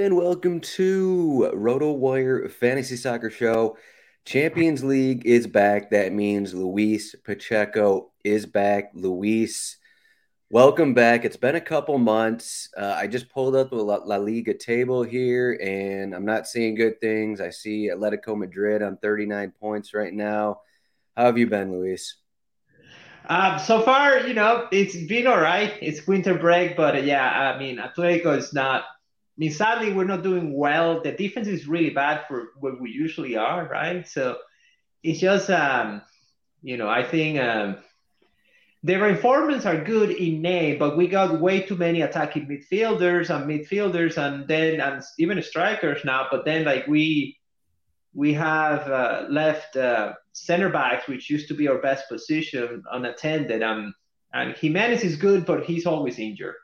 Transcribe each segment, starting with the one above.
and welcome to RotoWire Fantasy Soccer Show. Champions League is back. That means Luis Pacheco is back. Luis, welcome back. It's been a couple months. Uh, I just pulled up the La-, Liga table here and I'm not seeing good things. I see Atletico Madrid on 39 points right now. How have you been, Luis? Um, so far, you know, it's been all right. It's winter break, but uh, yeah, I mean, Atletico is not. I mean, sadly, we're not doing well. The defense is really bad for what we usually are, right? So it's just, um, you know, I think um, the reinforcements are good in name, but we got way too many attacking midfielders and midfielders, and then and even strikers now. But then, like we we have uh, left uh, center backs, which used to be our best position, unattended. Um, and Giménez is good, but he's always injured.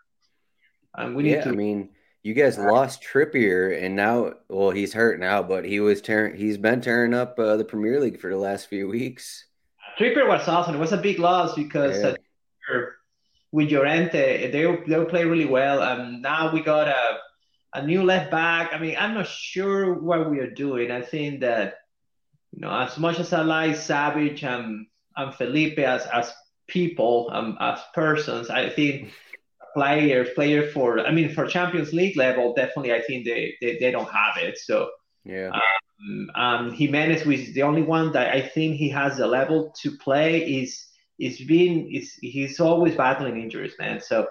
Um, we need yeah, to. I mean, you guys lost Trippier, and now, well, he's hurt now, but he was tearing. He's been tearing up uh, the Premier League for the last few weeks. Trippier was awesome. It was a big loss because yeah. uh, with Llorente, they they play really well. Um, now we got a a new left back. I mean, I'm not sure what we are doing. I think that you know, as much as I like Savic and and Felipe as as people um, as persons, I think players players for I mean for Champions League level, definitely I think they they, they don't have it. So yeah. Um, um, Giménez was the only one that I think he has the level to play. Is is being is he's always battling injuries, man. So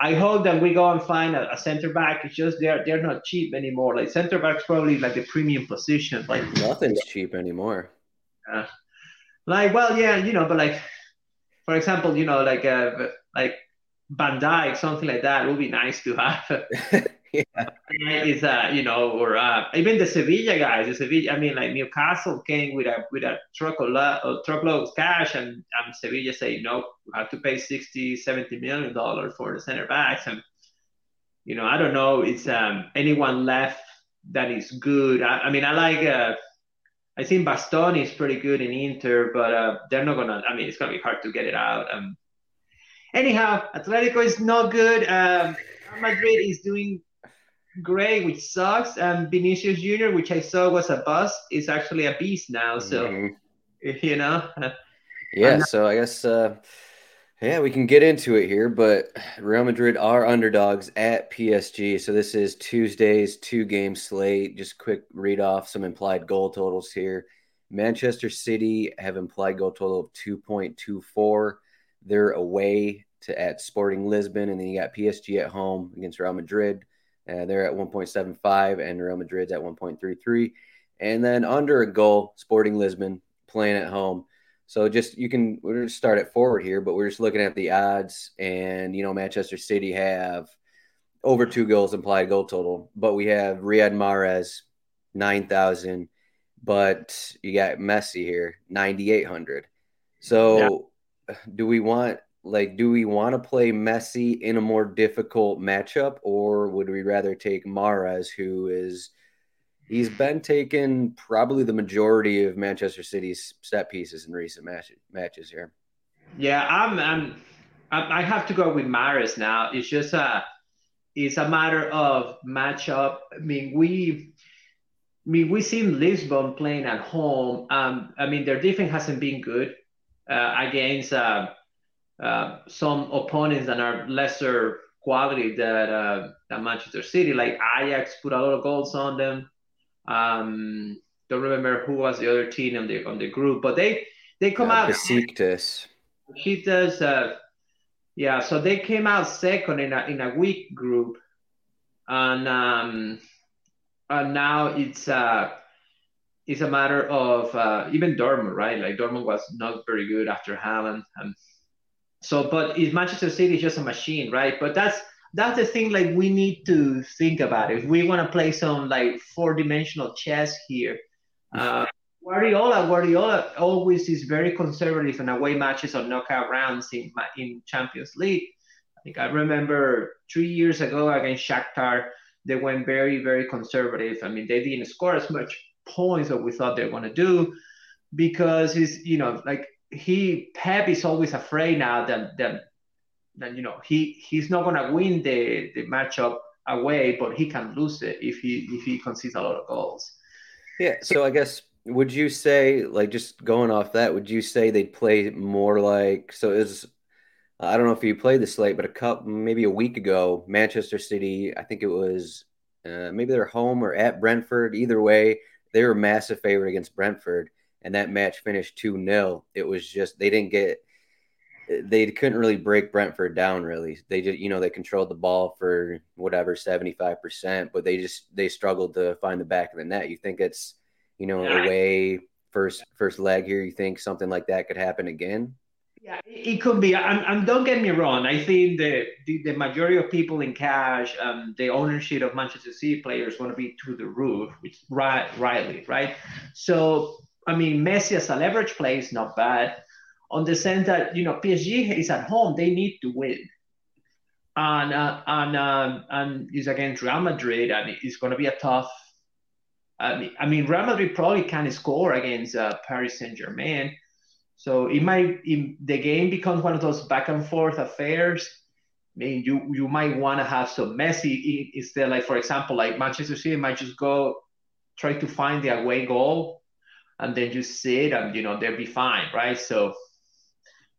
I hope that we go and find a, a, center back. It's just they're they're not cheap anymore. Like center back's probably like the premium position. Like nothing's cheap anymore. Uh, like well, yeah, you know, but like for example, you know, like uh, like Van Dijk, something like that would be nice to have. yeah. Is uh, you know, or uh, even the Sevilla guys, the Sevilla. I mean, like Newcastle came with a with a truckload, a truckload of cash, and um, Sevilla say no, you have to pay 60, 70 million dollars for the center backs, and you know, I don't know, it's um anyone left that is good. I, I mean, I like. Uh, I think Bastoni is pretty good in Inter, but uh, they're not gonna. I mean, it's gonna be hard to get it out. Um, anyhow, Atletico is not good. Um, Madrid is doing great, which sucks, and Vinicius Junior, which I saw was a bust, is actually a beast now. So, mm-hmm. you know. yeah. So I guess, uh, yeah, we can get into it here. But Real Madrid are underdogs at PSG. So this is Tuesday's two game slate. Just quick read off some implied goal totals here. Manchester City have implied goal total of 2.24. They're away to at Sporting Lisbon, and then you got PSG at home against Real Madrid. Uh, they're at 1.75, and Real Madrid's at 1.33. And then under a goal, Sporting Lisbon playing at home. So just you can we're to start it forward here, but we're just looking at the odds, and you know Manchester City have over two goals implied goal total, but we have Riyad Mahrez nine thousand, but you got Messi here ninety eight hundred. So. Do we want like do we want to play Messi in a more difficult matchup or would we rather take Mahrez who is he's been taking probably the majority of Manchester City's set pieces in recent matches matches here. Yeah, I'm I'm I, have to go with Mahrez now. It's just a it's a matter of matchup. I mean, we I mean, we've seen Lisbon playing at home. Um, I mean, their defense hasn't been good against uh, uh, some opponents that are lesser quality that, uh, that Manchester City, like Ajax, put a lot of goals on them. Um, don't remember who was the other team on the on the group, but they they come out. Besiktas. Besiktas. Uh, yeah, so they came out second in a in a weak group, and um, and now it's uh it's a matter of uh, even Dortmund, right? Like Dortmund was not very good after Haaland, and so but is Manchester City just a machine, right? But that's that's the thing. Like we need to think about. If we want to play some like four dimensional chess here, uh, Guardiola, Guardiola always is very conservative in away matches or knockout rounds in in Champions League. I think I remember three years ago against Shakhtar they went very, very conservative. I mean, they didn't score as much points that we thought they were going to do because he's, you know, like he, Pep is always afraid now that, that, that you know, he, he's not going to win the, the matchup away, but he can lose it if he, if he concedes a lot of goals. Yeah. So I guess would you say like just going off that would you say they'd play more like so is I don't know if you played the slate, but a cup maybe a week ago, Manchester City. I think it was uh, maybe they're home or at Brentford. Either way, they were massive favorite against Brentford, and that match finished two 0 It was just they didn't get they couldn't really break Brentford down. Really, they just you know they controlled the ball for whatever seventy five percent, but they just they struggled to find the back of the net. You think it's you know away first first leg here? You think something like that could happen again? Yeah, it could be. And, and don't get me wrong. I think the, the, the majority of people in cash, um, the ownership of Manchester City players want to be to the roof, which right, rightly, right? So, I mean, Messi as a leverage play is not bad on the sense that, you know, PSG is at home. They need to win. And, uh, and, uh, and is against Real Madrid, and it's going to be a tough. I mean, I mean, Real Madrid probably can score against uh, Paris Saint Germain so it might the game becomes one of those back and forth affairs. I mean, you you might want to have some Messi instead. Like for example, like Manchester City might just go try to find the away goal, and then just sit and you know they'll be fine, right? So,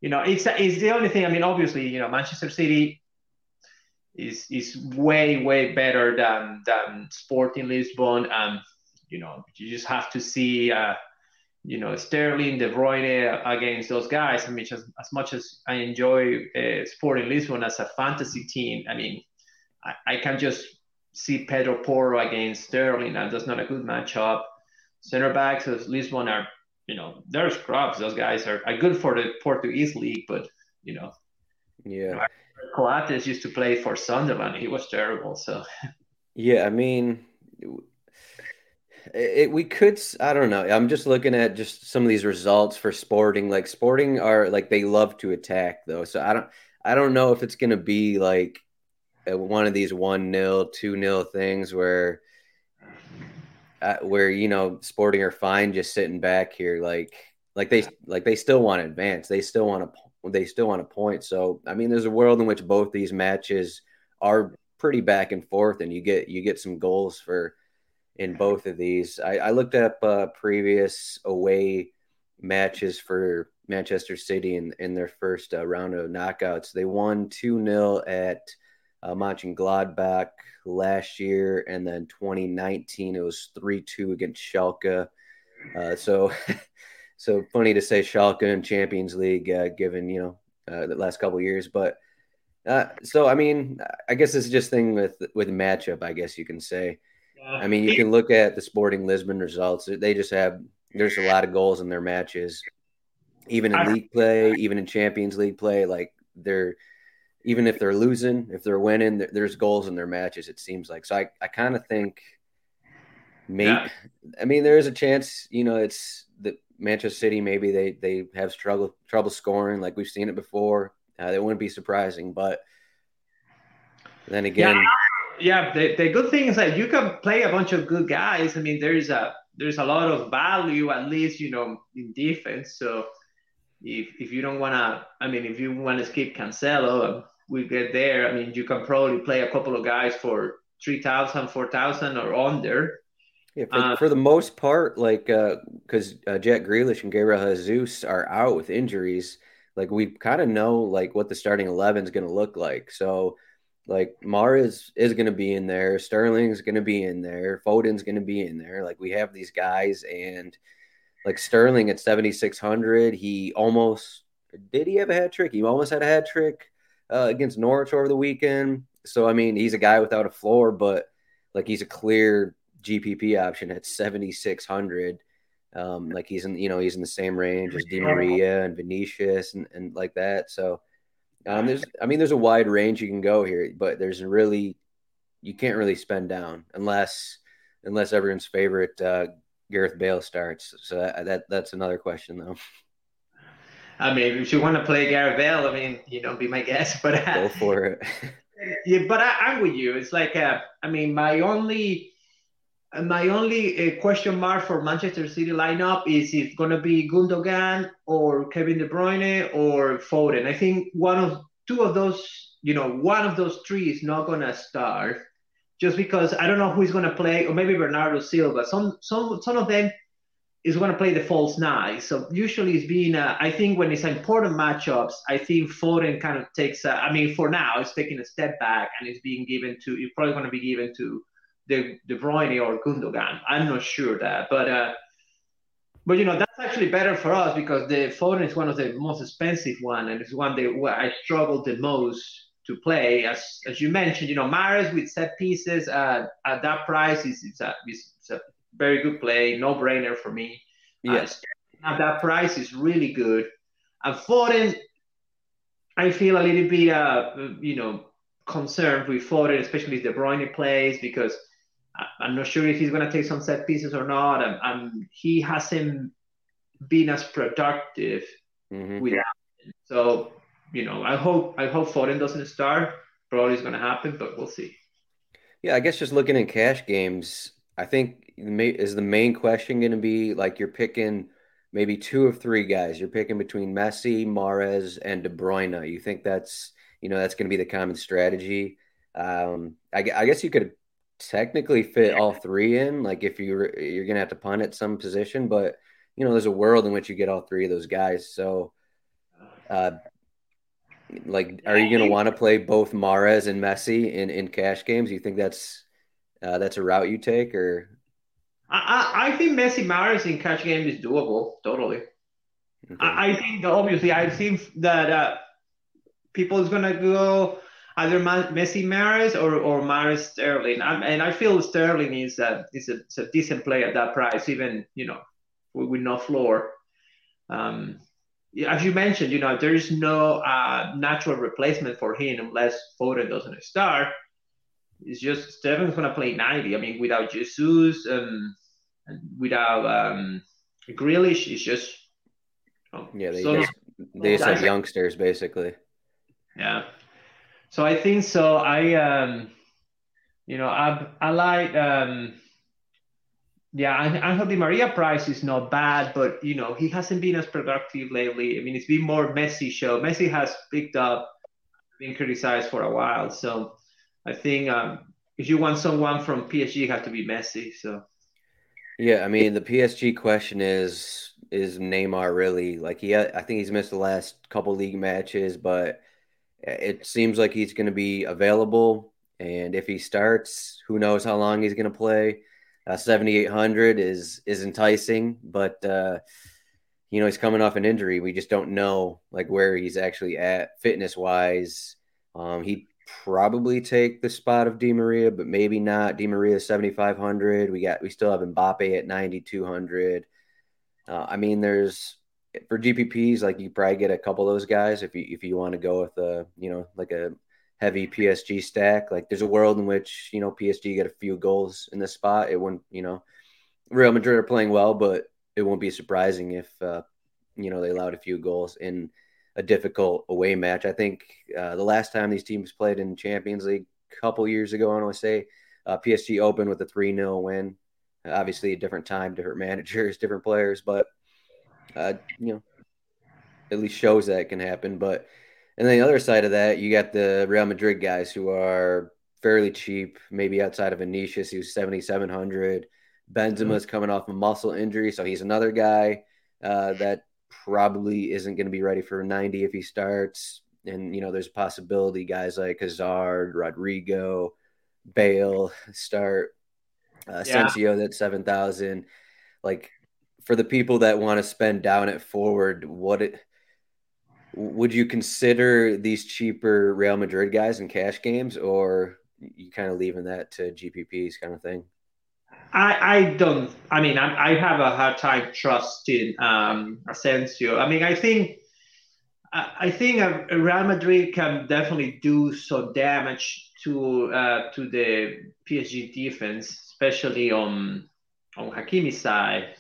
you know, it's it's the only thing. I mean, obviously, you know, Manchester City is is way way better than than Sporting Lisbon, and you know, you just have to see. Uh, you know, Sterling, De Bruyne against those guys. I mean, as, as much as I enjoy uh, Sporting Lisbon as a fantasy team, I mean, I, I can just see Pedro Porro against Sterling, and that's not a good matchup. Center backs of Lisbon are, you know, they're scrubs. Those guys are, are good for the Portuguese league, but, you know, yeah. You know, Coates used to play for Sunderland. He was terrible. So, yeah, I mean, it, we could i don't know. I'm just looking at just some of these results for sporting. Like sporting are like they love to attack though. So i don't i don't know if it's going to be like one of these one nil two nil things where uh, where you know sporting are fine just sitting back here like like they like they still want to advance. They still want to they still want a point. So i mean there's a world in which both these matches are pretty back and forth and you get you get some goals for in both of these. I, I looked up uh, previous away matches for Manchester City in, in their first uh, round of knockouts. They won 2 0 at uh, Mönchengladbach last year, and then 2019 it was 3 2 against Schalke. Uh, so, so funny to say Schalke in Champions League, uh, given you know uh, the last couple years, but. Uh, so I mean, I guess it's just thing with with matchup. I guess you can say. I mean, you can look at the Sporting Lisbon results. They just have there's a lot of goals in their matches, even in league play, even in Champions League play. Like they're even if they're losing, if they're winning, there's goals in their matches. It seems like so. I I kind of think maybe. Yeah. I mean, there is a chance. You know, it's the Manchester City maybe they they have struggle trouble scoring. Like we've seen it before. Uh, that wouldn't be surprising, but then again. Yeah yeah, the, the good thing is that you can play a bunch of good guys. I mean, there's a there's a lot of value, at least you know, in defense. So if if you don't want to, I mean, if you want to skip Cancelo, we get there. I mean, you can probably play a couple of guys for 3,000, 4,000 or under. Yeah, for, uh, for the most part, like because uh, uh, Jack Grealish and Gabriel Jesus are out with injuries, like we kind of know like what the starting eleven is going to look like. So, like Mahrez is going to be in there, Sterling's going to be in there, Foden's going to be in there. Like we have these guys, and like Sterling at seventy six hundred, he almost did he have a hat trick? He almost had a hat trick uh, against Norwich over the weekend. So I mean, he's a guy without a floor, but like he's a clear GPP option at 7,600. Um, like he's in, you know, he's in the same range as Di Maria and Vinicius and, and like that. So, um, there's, I mean, there's a wide range you can go here, but there's really, you can't really spend down unless, unless everyone's favorite, uh, Gareth Bale starts. So that, that that's another question though. I mean, if you want to play Gareth Bale, I mean, you know, be my guest, but uh, go for it. yeah, but I, am with you. It's like, uh, I mean, my only my only uh, question mark for Manchester City lineup is if going to be Gundogan or Kevin De Bruyne or Foden. I think one of two of those, you know, one of those three is not going to start, just because I don't know who is going to play, or maybe Bernardo Silva. Some some some of them is going to play the false nine. So usually it's been, uh, I think when it's important matchups, I think Foden kind of takes, a, I mean, for now, it's taking a step back and it's being given to, it's probably going to be given to De, De Bruyne or Gundogan. I'm not sure that, but uh, but you know that's actually better for us because the Foden is one of the most expensive one, and it's one that I struggled the most to play. As as you mentioned, you know Mahrez with set pieces uh, at that price is it's a, it's a very good play, no brainer for me. Yes, uh, at that price is really good. And Foden, I feel a little bit uh you know concerned with Foden, especially if De Bruyne plays because I'm not sure if he's going to take some set pieces or not. And, and he hasn't been as productive mm-hmm. without him. So, you know, I hope I hope Foden doesn't start. Probably is going to happen, but we'll see. Yeah, I guess just looking in cash games, I think is the main question going to be like you're picking maybe two of three guys. You're picking between Messi, Mahrez, and De Bruyne. You think that's you know that's going to be the common strategy. Um, I, I guess you could technically fit all three in. Like if you you're gonna have to punt at some position, but you know there's a world in which you get all three of those guys. So, uh, like, are you gonna want to play both Mahrez and Messi in in cash games? You think that's uh, that's a route you take, or? I, I think Messi Mahrez in cash game is doable. Totally. Okay. I, I think obviously I think that uh, people is gonna go either Messi Mahrez or or Mahrez Sterling. and I feel Sterling is a is a, a decent play at that price, even you know with, with no floor. Um, as you mentioned, you know there is no uh, natural replacement for him unless Foden doesn't start. It's just Sterling's gonna play 90. I mean, without Jesus um, and without um, Grealish, it's just oh, yeah. They so, just, they just have youngsters basically. Yeah. So I think so. I um, you know, I I like um, yeah, Angel Di Maria price is not bad, but you know, he hasn't been as productive lately. I mean, it's been more Messi show. Messi has picked up, been criticized for a while. So I think um, if you want someone from PSG, you have to be Messi. So yeah, I mean, the PSG question is is Neymar really like he? I think he's missed the last couple league matches, but it seems like he's going to be available. And if he starts, who knows how long he's going to play. Uh, 7,800 is is enticing, but uh, you know he's coming off an injury. We just don't know like where he's actually at fitness wise. Um, he probably take the spot of Di Maria, but maybe not. Di Maria 7,500. We got we still have Mbappe at 9,200. Uh, I mean, there's for GPPs, like you probably get a couple of those guys if you if you want to go with a you know like a heavy PSG stack. Like there's a world in which you know PSG get a few goals in this spot. It wouldn't you know Real Madrid are playing well, but it won't be surprising if uh, you know they allowed a few goals in a difficult away match. I think uh, the last time these teams played in Champions League a couple years ago, I want to say uh, PSG opened with a three 0 win. Obviously, a different time, different managers, different players, but uh, you know, at least shows that can happen. But and then the other side of that, you got the Real Madrid guys who are fairly cheap, maybe outside of Vinicius, who's seventy seven hundred. Benzema's mm-hmm. coming off a muscle injury, so he's another guy uh, that probably isn't going to be ready for 90 if he starts. And, you know, there's a possibility guys like Hazard, Rodrigo, Bale start. Uh, yeah. Asensio, that's 7,000. Like, for the people that want to spend down at forward, what it would you consider these cheaper Real Madrid guys in cash games, or you kind of leaving that to GPPs kind of thing? I, I don't. I mean, I, I have a hard time trusting um, Asensio. I mean, I think I think Real Madrid can definitely do some damage to uh, to the PSG defense, especially on on Hakimi's side.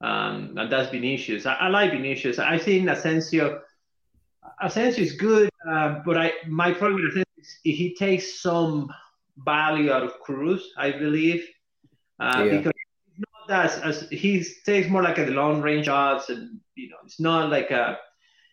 Um, and that's Vinicius. I, I like Vinicius. I think Asensio Asensio is good, uh, but I my problem with Asensio is he takes some value out of Kroos, I believe uh, yeah. because not that as he takes more like a long range shots, and you know, it's not like a.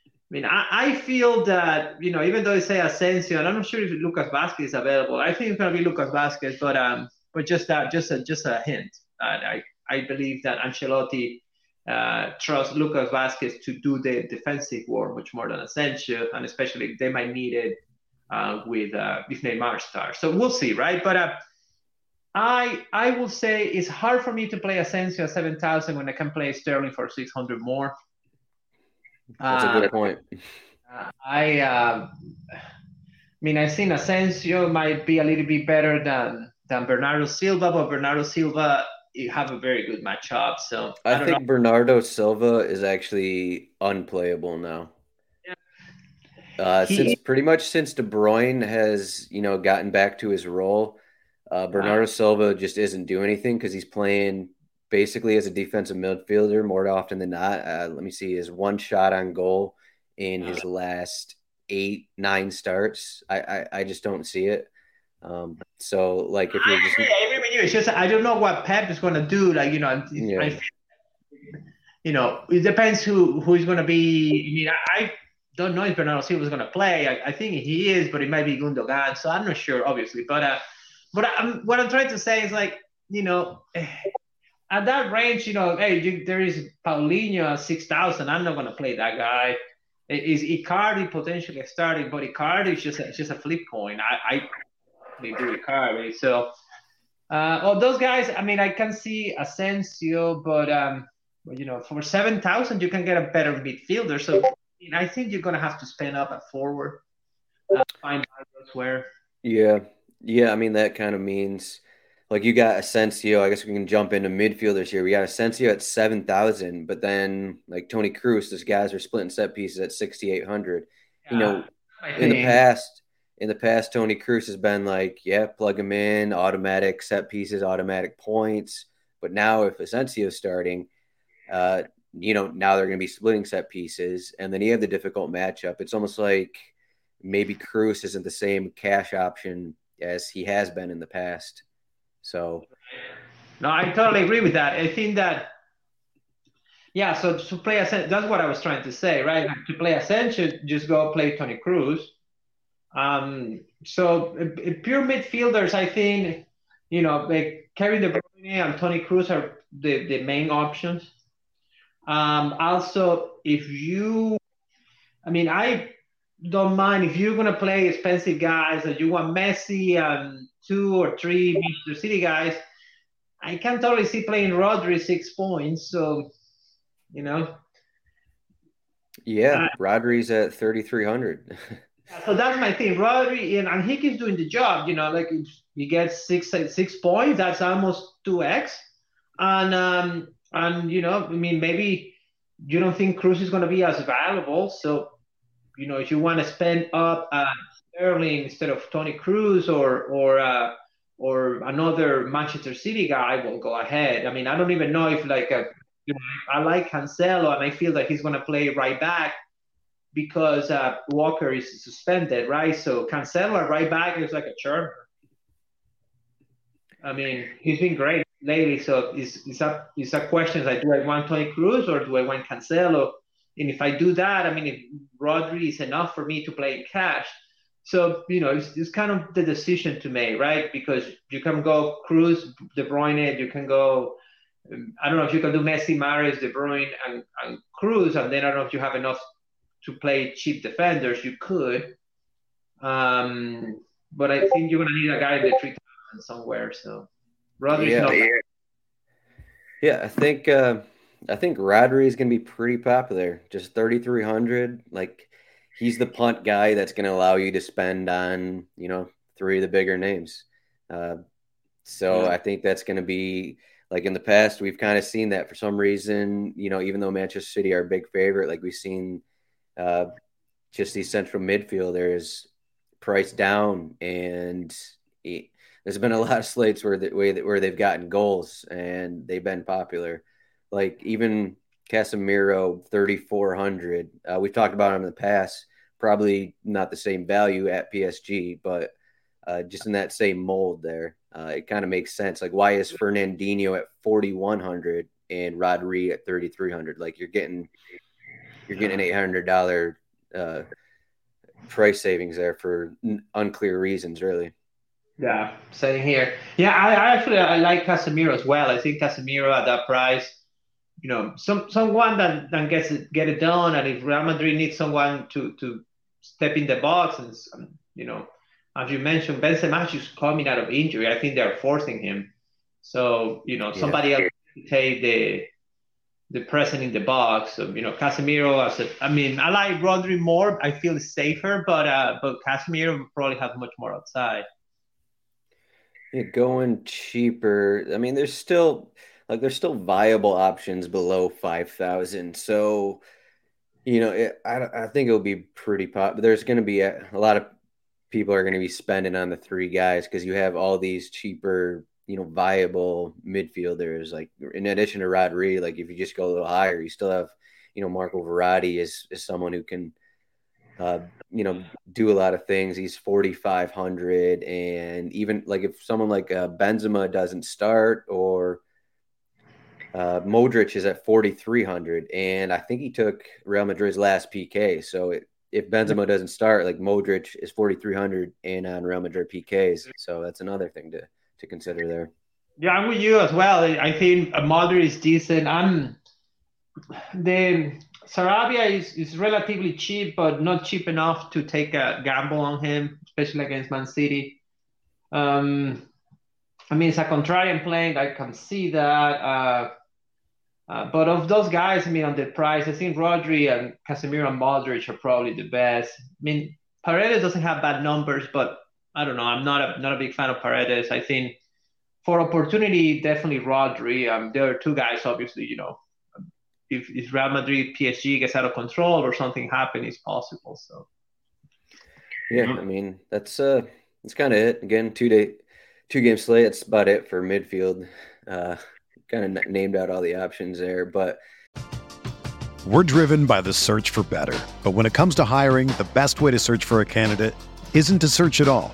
I mean, I, I feel that you know, even though I say Asensio, and I'm not sure if Lucas Vázquez is available. I think it's gonna be Lucas Vázquez, but um, but just that, just a just a hint. I I believe that Ancelotti uh, trusts Lucas Vázquez to do the defensive work much more than Asensio, and especially they might need it uh, with uh, if Neymar starts. So we'll see, right? But uh, I I will say it's hard for me to play Asensio at seven thousand when I can play Sterling for six hundred more. That's a good uh, point. I uh, I mean I think Asensio might be a little bit better than than Bernardo Silva, but Bernardo Silva you have a very good matchup. So I, I think know. Bernardo Silva is actually unplayable now. Yeah. Uh, he, since pretty much since De Bruyne has you know gotten back to his role, uh, Bernardo wow. Silva just isn't doing anything because he's playing basically as a defensive midfielder more often than not. Uh, let me see his one shot on goal in his last eight nine starts. I I, I just don't see it. Um, so like if you're just, I agree with you. It's just I don't know what Pep is going to do. Like you know, yeah. I, you know, it depends who who is going to be. I mean, I, I don't know if Bernardo Silva is going to play. I, I, think he is, but it might be Gundogan. So I'm not sure, obviously. But uh, but I'm, what I'm trying to say is like, you know, at that range, you know, hey, you, there is Paulinho at 6,000. I'm not going to play that guy. Is Icardi potentially starting? But Icardi is just a, just a flip coin. I, I do Icardi. So, uh, oh, those guys, I mean, I can see Asensio, but, um, you know, for 7,000, you can get a better midfielder. So, I, mean, I think you're going to have to spend up at forward, uh, find out elsewhere. Yeah. Yeah, I mean that kind of means like you got Asensio. I guess we can jump into midfielders here. We got Asensio at seven thousand, but then like Toni Kroos, those guys are splitting set pieces at sixty eight hundred. Yeah, you know, in the past, in the past, Toni Kroos has been like, yeah, plug him in, automatic set pieces, automatic points. But now if Asensio's starting, uh, you know, now they're going to be splitting set pieces, and then you have the difficult matchup. It's almost like maybe Kroos isn't the same cash option as he has been in the past. So, no, I totally agree with that. I think that, yeah. So to play Asensio, that's what I was trying to say, right? To play Asensio, just go play Toni Kroos. Um, so uh, pure midfielders, I think, you know, like Kevin De Bruyne and Toni Kroos are the, the main options. Um, also, if you, I mean, I don't mind if you're gonna play expensive guys and you want Messi and two or three Manchester City guys. I can totally see playing Rodri six points. So, you know. Yeah, uh, Rodri's at thirty three hundred. so that's my thing. Rodri and, and he keeps doing the job. You know, like he gets six six points. That's almost two x. And um and you know, I mean, maybe you don't think Kroos is going to be as valuable. So you know, if you want to spend up uh, Sterling instead of Toni Kroos or or uh, or another Manchester City guy, will go ahead. I mean, I don't even know if like a, you know, I like Cancelo and I feel that he's going to play right back because uh, Walker is suspended, right? So Cancelo right back is like a charmer. I mean, he's been great lately. So is is that is that question like, do I want Toni Kroos or do I want Cancelo? and if I do that, I mean, if Rodri is enough for me to play in cash. So, you know, it's, it's kind of the decision to make, right? Because you can go Kroos, De Bruyne, you can go, um, I don't know if you can do Messi, Mahrez, De Bruyne, and, and Kroos, and then I don't know if you have enough to play cheap defenders. You could. Um, but I think you're going to need a guy in the 3000 somewhere. So, Rodri's yeah, not. Yeah. yeah, I think. Uh I think Rodri is going to be pretty popular. Just 3,300. Like, he's the punt guy that's going to allow you to spend on, you know, three of the bigger names. Uh, so yeah. I think that's going to be like in the past, we've kind of seen that for some reason, you know, even though Manchester City are a big favorite, like we've seen uh, just these central midfielders priced down and it, there's been a lot of slates where the way that where they've gotten goals and they've been popular like even Casemiro 3400. Uh, we've talked about him in the past. Probably not the same value at PSG, but uh, just in that same mold there, uh, it kind of makes sense. Like, why is Fernandinho at 4100 and Rodri at 3300? Like, you're getting you're getting an $800 uh, price savings there for n- unclear reasons, really. Yeah, same here. Yeah, I, I actually I like Casemiro as well. I think Casemiro at that price you know, some someone that, that gets it, get it done. And if Real Madrid needs someone to to step in the box, and you know, as you mentioned, Benzema is coming out of injury. I think they're forcing him. So you know, somebody yeah. else take the the present in the box. So, you know, Casemiro as a, I mean, I like Rodri more. I feel safer, but uh, but Casemiro probably have much more outside. Yeah, going cheaper. I mean, there's still like there's still viable options below 5000 so you know it, I, I think it'll be pretty pop there's going to be a, a, lot of people are going to be spending on the three guys because you have all these cheaper you know viable midfielders like in addition to Rodri like if you just go a little higher you still have you know Marco Verratti is is someone who can uh, you know, do a lot of things. He's 4,500. And even like if someone like uh, Benzema doesn't start or uh, Modric is at 4,300, and I think he took Real Madrid's last PK. So it, if Benzema doesn't start, like Modric is 4,300 and on Real Madrid PKs. So that's another thing to, to consider there. Yeah, I'm with you as well. I think Modric is decent. I'm Sarabia is, is relatively cheap, but not cheap enough to take a gamble on him, especially against Man City. Um, I mean, it's a contrarian playing. I can see that. Uh, uh, but of those guys, I mean, on the price, I think Rodri and Casemiro and Modric are probably the best. I mean, Paredes doesn't have bad numbers, but I don't know. I'm not a not a big fan of Paredes. I think for opportunity, definitely Rodri. Um, there are two guys, obviously. You know, if, if Real Madrid PSG gets out of control or something happens, it's possible. So. Yeah, I mean that's uh that's kind of it. Again, two day, two game slate. That's about it for midfield. Uh, kind of named out all the options there, but we're driven by the search for better. But when it comes to hiring, the best way to search for a candidate isn't to search at all.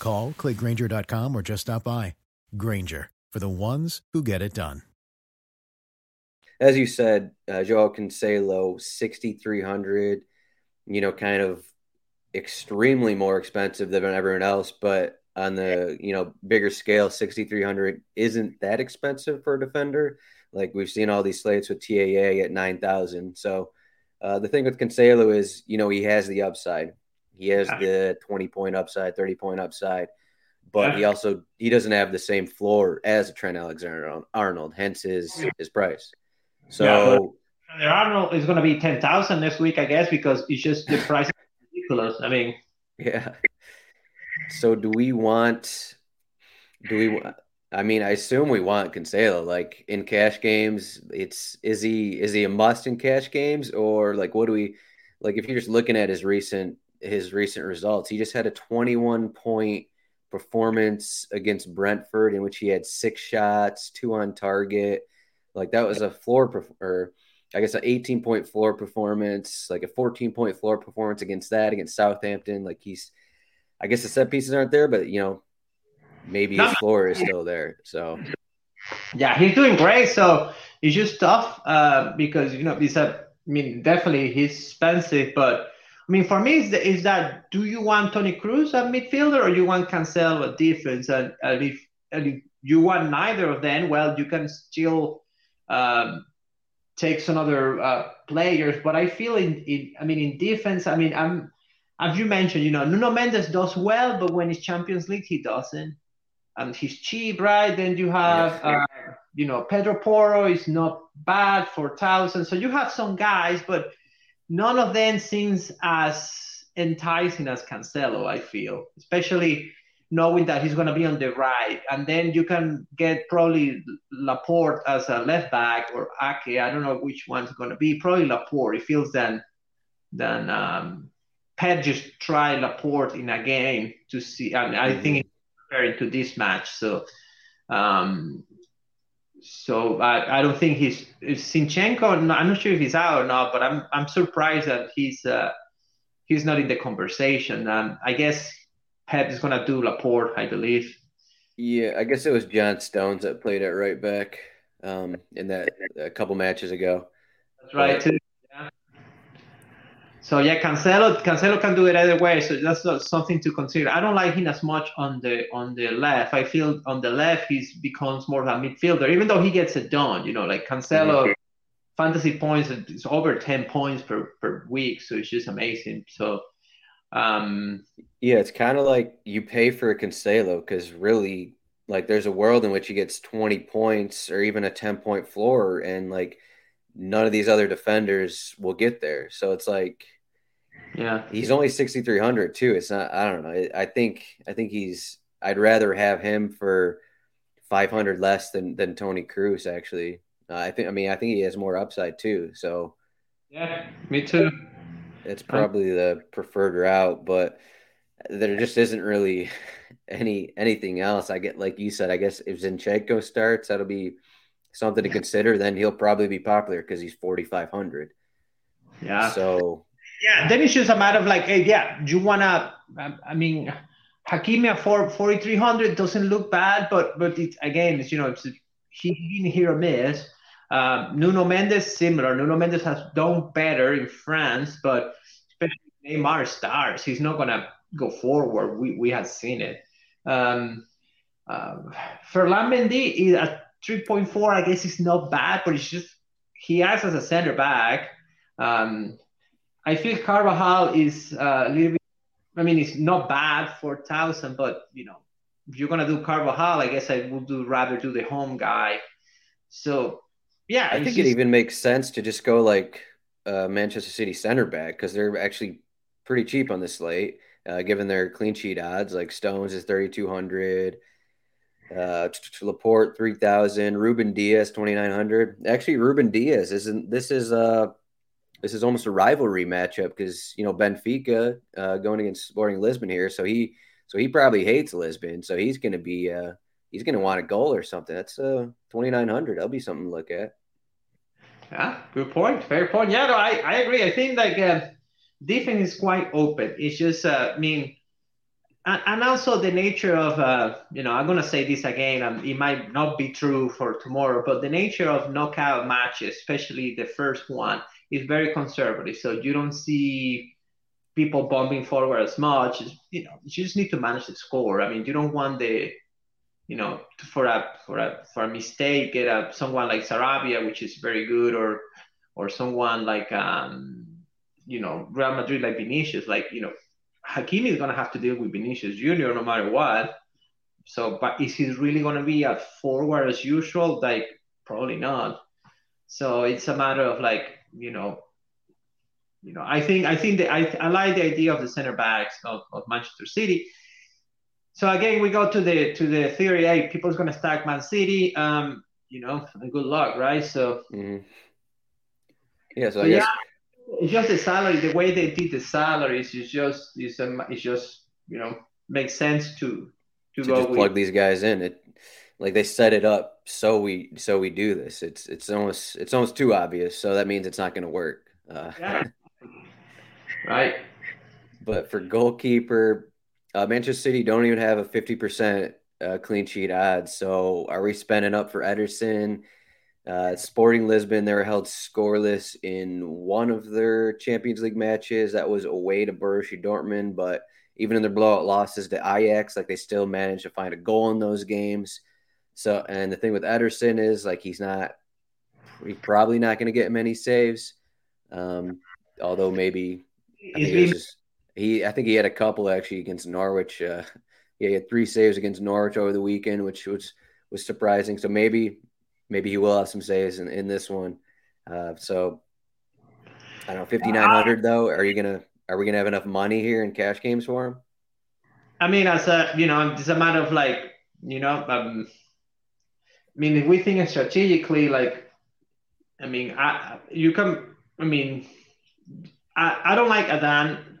Call, clickgrainger.com, or just stop by. Grainger, for the ones who get it done. As you said, uh, Joao Cancelo, 6,300, you know, kind of extremely more expensive than everyone else, but on the, you know, bigger scale, 6,300 isn't that expensive for a defender. Like we've seen all these slates with TAA at 9,000. So uh, the thing with Cancelo is, you know, he has the upside he has the 20 point upside, 30 point upside, but yeah. he also he doesn't have the same floor as a Trent Alexander Arnold, hence his his price. So yeah, Arnold is going to be 10,000 next week, I guess, because it's just the price is ridiculous. I mean, yeah. So do we want? Do we? Want, I mean, I assume we want Cancelo. Like in cash games, it's is he is he a must in cash games or like what do we like? If you're just looking at his recent his recent results. He just had a 21 point performance against Brentford in which he had six shots, two on target. Like that was a floor or I guess an 18 point floor performance, like a 14 point floor performance against that against Southampton. Like he's, I guess the set pieces aren't there, but you know, maybe his floor is still there. So, yeah, he's doing great. So it's just tough uh, because you know he's a, I mean, definitely he's expensive, but I mean, for me, is, the, is that do you want Toni Kroos at midfielder or you want Cancelo at defense? And, and, if, and if you want neither of them, well, you can still um, take some other uh, players. But I feel in, in, I mean, in defense, I mean, I'm, as you mentioned, you know, Nuno Mendes does well, but when it's Champions League, he doesn't. And he's cheap, right? Then you have, uh, you know, Pedro Porro is not bad for thousand. So you have some guys, but none of them seems as enticing as Cancelo, I feel, especially knowing that he's going to be on the right. And then you can get probably Laporte as a left back or Ake. I don't know which one's going to be. Probably Laporte. It feels then, then um, Pep just try Laporte in a game to see. I, mean, I think he's preparing to this match. So um, so I, I don't think he's Zinchenko. I'm not sure if he's out or not, but I'm I'm surprised that he's uh, he's not in the conversation. Um, I guess Pep is gonna do Laporte, I believe. Yeah, I guess it was John Stones that played it right back um, in that a couple matches ago. That's right. But, so yeah, Cancelo Cancelo can do it either way. So that's something to consider. I don't like him as much on the on the left. I feel on the left he's becomes more of a midfielder, even though he gets it done. You know, like Cancelo mm-hmm. fantasy points is over ten points per per week, so it's just amazing. So um yeah, it's kind of like you pay for a Cancelo because really, like, there's a world in which he gets twenty points or even a ten point floor, and like none of these other defenders will get there. So it's like, yeah, he's only 6,300 too. It's not, I don't know. I think, I think he's, I'd rather have him for 500 less than, than Toni Kroos actually. Uh, I think, I mean, I think he has more upside too. So yeah, me too. It's probably the preferred route, but there just isn't really any, anything else. I get, like you said, I guess if Zinchenko starts, that'll be, something to consider, then he'll probably be popular because he's 4,500. Yeah. So, yeah, then it's just a matter of like, hey, yeah, do you want to, I mean, Hakimi at 4, 4,300 doesn't look bad, but, but it, again, it's, you know, it's, he's been here or miss. Um, Nuno Mendes, similar. Nuno Mendes has done better in France, but especially Neymar stars, he's not going to go forward. We, we have seen it. Um, uh, Ferland Mendy is at 3.4, I guess, is not bad, but it's just he acts as a center back. Um, I feel Carvajal is uh, a little bit. I mean, it's not bad for thousand, but you know, if you're gonna do Carvajal, I guess I would do rather do the home guy. So, yeah, I think just, it even makes sense to just go like uh, Manchester City center back because they're actually pretty cheap on this slate, uh, given their clean sheet odds. Like Stones is thirty two hundred. Uh, Laporte three thousand, Ruben Dias twenty nine hundred. Actually, Ruben Dias isn't. This is uh this is almost a rivalry matchup because you know Benfica uh, going against Sporting Lisbon here, so he so he probably hates Lisbon, so he's going to be uh he's going to want a goal or something. That's uh twenty nine hundred. That'll be something to look at. Yeah, good point. Fair point. Yeah, no, I I agree. I think like. Uh, defense is quite open. It's just, uh, I mean, and, and also the nature of, uh, you know, I'm gonna say this again, and it might not be true for tomorrow, but the nature of knockout matches, especially the first one, is very conservative. So you don't see people bombing forward as much. You know, you just need to manage the score. I mean, you don't want the you know, for a for a for a mistake, get a someone like Sarabia, which is very good, or or someone like um, you know, Real Madrid like Vinicius, like you know, Hakimi is gonna have to deal with Vinicius Junior no matter what. So, but is he really gonna be a forward as usual? Like, probably not. So it's a matter of like, you know, you know, I think I think that I, I like the idea of the center backs of, of Manchester City so again, we go to the to the theory. Hey, people's gonna stack Man City. Um, you know, and good luck, right? So. Mm-hmm. Yeah. So, so guess... yeah, it's just the salary. The way they did the salaries is just is um, it's just you know makes sense to to, to go just plug these guys in. It like they set it up so we so we do this. It's it's almost it's almost too obvious. So that means it's not going to work. Uh, yeah. right. But for goalkeeper, uh, Manchester City don't even have a 50% uh, clean sheet odds. So are we spending up for Ederson? Uh, Sporting Lisbon, they were held scoreless in one of their Champions League matches. That was away to Borussia Dortmund, but even in their blowout losses to Ajax, like they still managed to find a goal in those games. So, and the thing with Ederson is like he's not, he's probably not going to get many saves. Um, although maybe I think it just he, I think he had a couple actually against Norwich. Uh, yeah, he had three saves against Norwich over the weekend, which was was surprising. So maybe maybe he will have some saves in, in this one. Uh, so I don't know, fifty nine hundred though. Are you gonna are we gonna have enough money here in cash games for him? I mean, as a you know, it's a matter of like you know, um, I mean, if we think strategically, like, I mean, I you can, I mean, I, I don't like Adan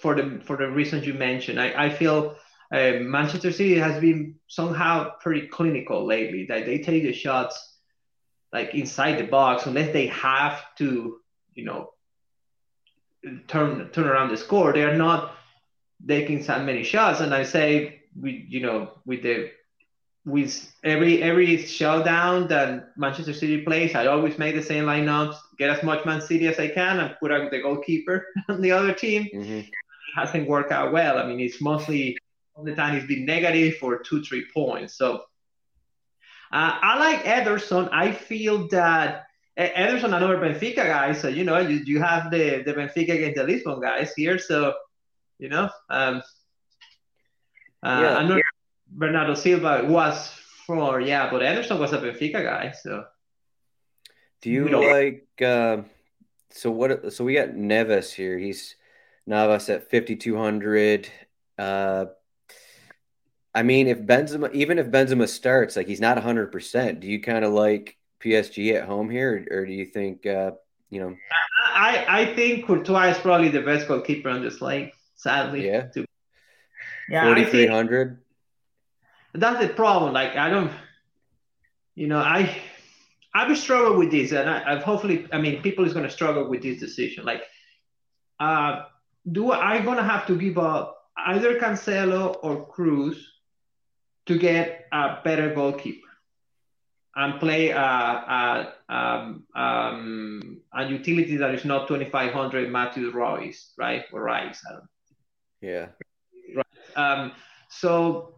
for the for the reasons you mentioned. I, I feel uh, Manchester City has been somehow pretty clinical lately. That they take the shots like inside the box unless they have to, you know, turn turn around the score. They are not taking that many shots. And I say we, you know, with the with every every showdown that Manchester City plays, I always make the same lineups, get as much Man City as I can, and put out the goalkeeper on the other team. Mm-hmm hasn't worked out well. I mean, it's mostly all the time it's been negative for two, three points. So uh, I like Ederson. I feel that Ederson, another Benfica guy. So you know, you, you have the the Benfica against the Lisbon guys here. So you know, um, uh, yeah. I know Bernardo Silva was for yeah, but Ederson was a Benfica guy. So do you, like? Uh, so what? So we got Neves here. He's Navas at 5,200. Uh, I mean, if Benzema, even if Benzema starts, like he's not 100%, do you kind of like PSG at home here, or, or do you think, uh, you know? I, I think Courtois is probably the best goalkeeper on this league, sadly. Yeah. To, yeah 4,300. That's the problem. Like, I don't, you know, I, I've struggled with this, and I, have hopefully, I mean, people is going to struggle with this decision. Like, uh, do I gonna have to give up either Cancelo or Kroos to get a better goalkeeper and play a, a, um, um, a utility that is not 2500 Matthew Royce, right? Or Rice, I don't know. Yeah. Right. Um, so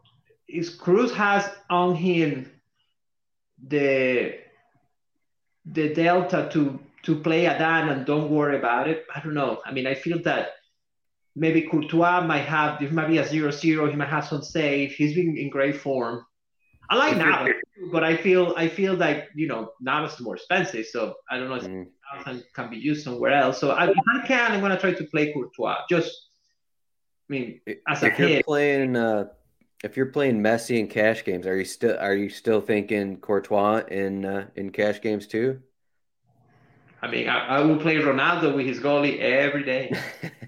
is Kroos has on him the the delta to to play Adan and don't worry about it. I don't know. I mean, I feel that maybe Courtois might have, this might be a 0 0. He might have some save. He's been in great form. I like Navas, but I feel I feel like you know Navas is more expensive, so I don't know if mm. Navas can be used somewhere else. So I, if I can, I'm gonna try to play Courtois. Just, I mean, as if a you're playing, uh, if you're playing Messi in cash games, are you still are you still thinking Courtois in uh, in cash games too? I mean, I, I will play Ronaldo with his goalie every day.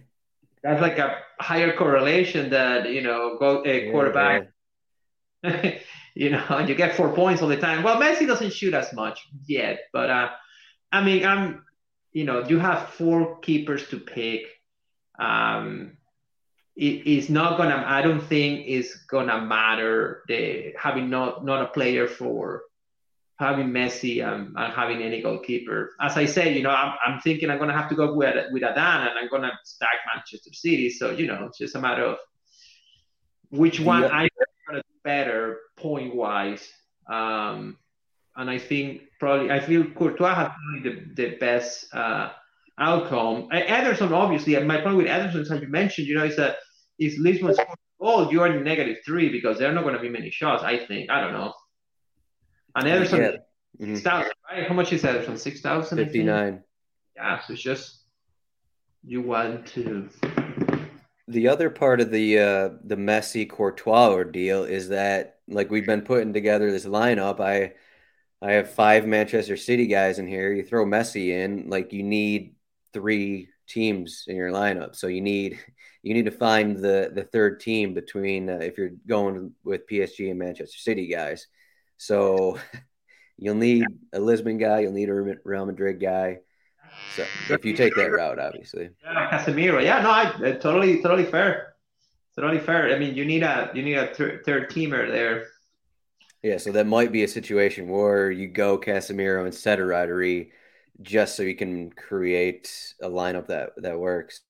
that's like a higher correlation that you know go a quarterback. Yeah. you know, and you get four points all the time. Well, Messi doesn't shoot as much yet, but uh, I mean, I'm, you know, you have four keepers to pick. Um, it is not gonna. I don't think it's gonna matter the having not not a player for having Messi and, and having any goalkeeper. As I say, you know, I'm, I'm thinking I'm gonna have to go with with Adan and I'm gonna stack Manchester City. So you know, it's just a matter of which one yeah. I gonna do better point wise. Um, and I think probably I feel Courtois has probably the, the best uh, outcome. Ederson, obviously, my point with Ederson, as you mentioned, you know, is that if Lisbon scores a goal, you are in negative three because there are not going to be many shots. I think I don't know. And Ederson, yeah. mm-hmm. 6, right? How much is Ederson? Six thousand. Fifty nine. Yeah, so it's just you want to. The other part of the uh, the Messi Courtois ordeal is that like we've been putting together this lineup. I I have five Manchester City guys in here. You throw Messi in, like you need three teams in your lineup. So you need you need to find the the third team between uh, if you're going with PSG and Manchester City guys. So you'll need a Lisbon guy, you'll need a Real Madrid guy. So if you take that route, obviously. Yeah, Casemiro. Yeah, no, I, uh, totally, totally fair. Totally fair. I mean, you need a you need a th- third teamer there. Yeah, so that might be a situation where you go Casemiro instead of Rodri, just so you can create a lineup that that works.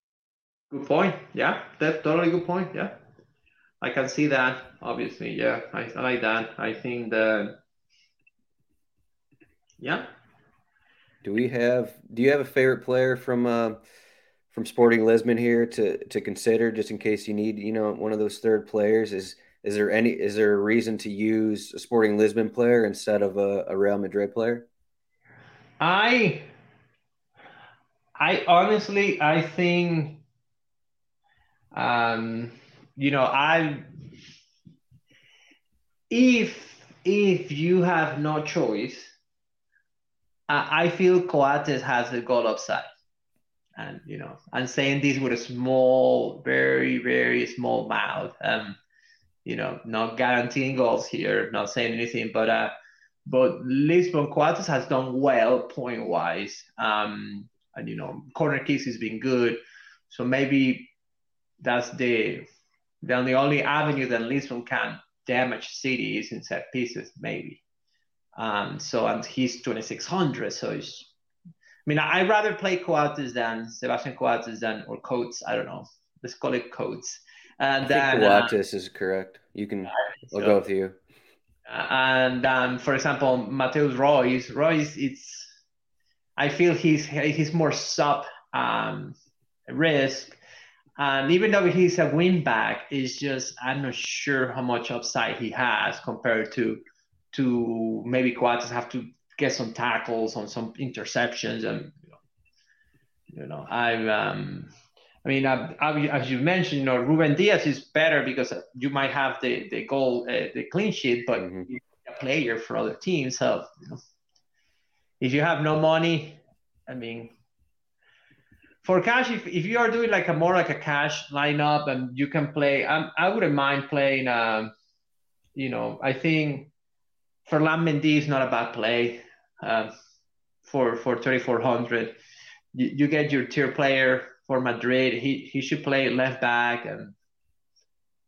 Good point. Yeah, that's totally good point. Yeah, I can see that. Obviously, yeah, I, I like that. I think that. Yeah. Do we have? Do you have a favorite player from uh, from Sporting Lisbon here to to consider, just in case you need, you know, one of those third players? Is is there any is there a reason to use a Sporting Lisbon player instead of a, a Real Madrid player? I I honestly I think um you know I if if you have no choice I, I feel Coates has a goal upside. And you know I'm saying this with a small very very small mouth. Um you know, not guaranteeing goals here, not saying anything, but uh, but Lisbon Coates has done well point wise. Um, and you know, corner kicks has been good, so maybe that's the the only, avenue that Lisbon can damage City is in set pieces, maybe. Um, so and he's 2600, so it's. I mean, I'd rather play Coates than Sebastian Coates than or Coates. I don't know. Let's call it Coates and then Coates uh, is correct. You can. I'll go with you. And um, for example, Mateus Reus, Reus, it's. I feel he's he's more sub um, risk, and even though he's a wing back, it's just I'm not sure how much upside he has compared to to maybe Coates have to get some tackles on some interceptions and you know, you know I've um I mean, uh, as you mentioned, you know, Ruben Dias is better because you might have the the goal, uh, the clean sheet, but mm-hmm. a player for other teams. So, you know, if you have no money, I mean, for cash, if, if you are doing like a more like a cash lineup and you can play, um, I wouldn't mind playing. Um, you know, I think Ferland Mendy is not a bad play uh, for for 3400. You, you get your tier player for Madrid. He he should play left back, and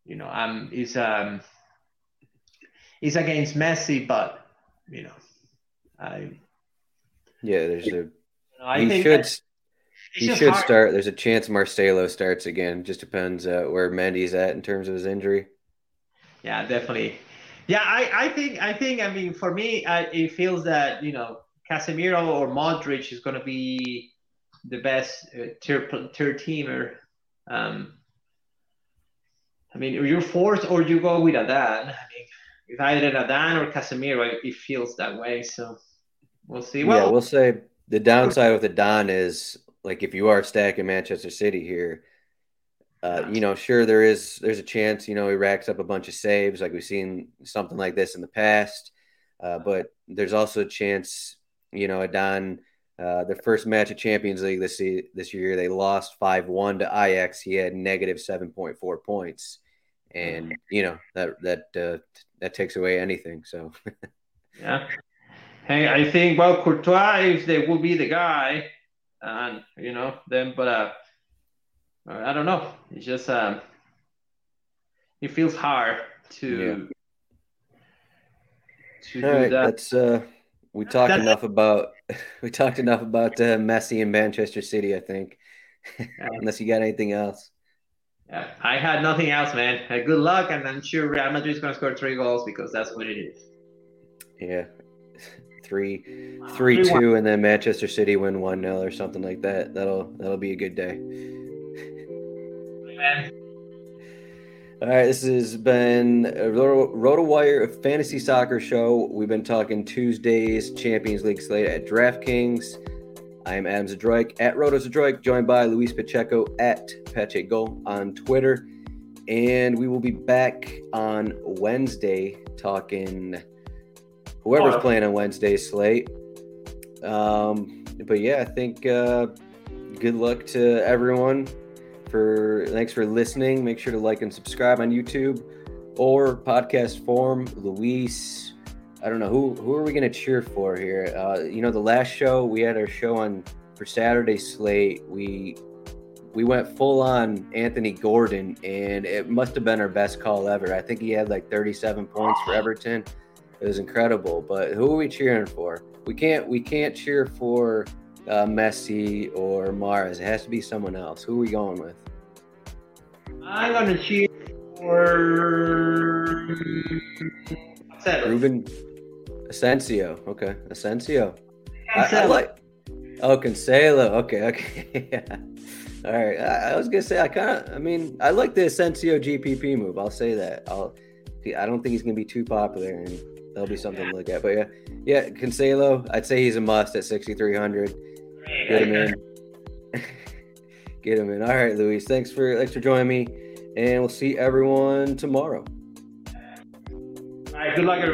you know, um, he's um, he's against Messi, but you know, I yeah, there's a you know, he should he should hard. start. There's a chance Marcelo starts again. Just depends uh, where Mendy's at in terms of his injury. Yeah, definitely. Yeah, I, I think I think I mean for me, I, it feels that you know Casemiro or Modric is going to be the best uh, tier tier teamer. Um, I mean, you're forced or you go with Adan. I mean, if either Adan or Casemiro, it feels that way. So we'll see. Well, yeah, we'll say the downside with Adan is like if you are stacking Manchester City here, uh, you know, sure there is there's a chance you know he racks up a bunch of saves like we've seen something like this in the past, uh, but there's also a chance you know Adan uh, the first match of Champions League this this year, they lost five one to Ajax. He had negative seven point four points, and you know that that uh, that takes away anything. So, yeah. Hey, I think well, Courtois if they will be the guy, and you know them. but uh, I don't know. It's just um, it feels hard to yeah. to All do right, that. That's uh, we talked that's enough about we talked enough about uh, Messi and Manchester City. I think, unless you got anything else. Yeah, I had nothing else, man. Uh, good luck, and I'm sure Real Madrid is going to score three goals because that's what it is. Yeah, three, three, two, and then Manchester City win one 0 or something like that. That'll that'll be a good day. All right, this has been a RotoWire Fantasy Soccer Show. We've been talking Tuesdays Champions League slate at DraftKings. I am Adam Zdroik at Roto Zdroik, joined by Luis Pacheco at Pacheco on Twitter. And we will be back on Wednesday talking whoever's oh. playing on Wednesday's slate. Um, but yeah, I think uh, good luck to everyone. For thanks for listening. Make sure to like and subscribe on YouTube or podcast form. Luis, I don't know who who are we going to cheer for here. Uh, you know, the last show we had our show on for Saturday slate. We we went full on Anthony Gordon, and it must have been our best call ever. I think he had like 37 points for Everton. It was incredible. But who are we cheering for? We can't we can't cheer for uh, Messi or Mahrez. It has to be someone else. Who are we going with? I'm going to cheer for Ruben Asensio. Okay, Asensio. I, I, like. Oh, Cancelo. Okay, okay. yeah. All right. I, I was gonna say I kind of. I mean, I like the Asensio GPP move. I'll say that. I'll. I don't think he's gonna be too popular, and that'll be something to look at. But yeah, yeah, Cancelo. I'd say he's a must at 6,300. Get him in. Get him in. All right, Luis. Thanks for thanks for joining me, and we'll see everyone tomorrow. All right. Good luck, everybody.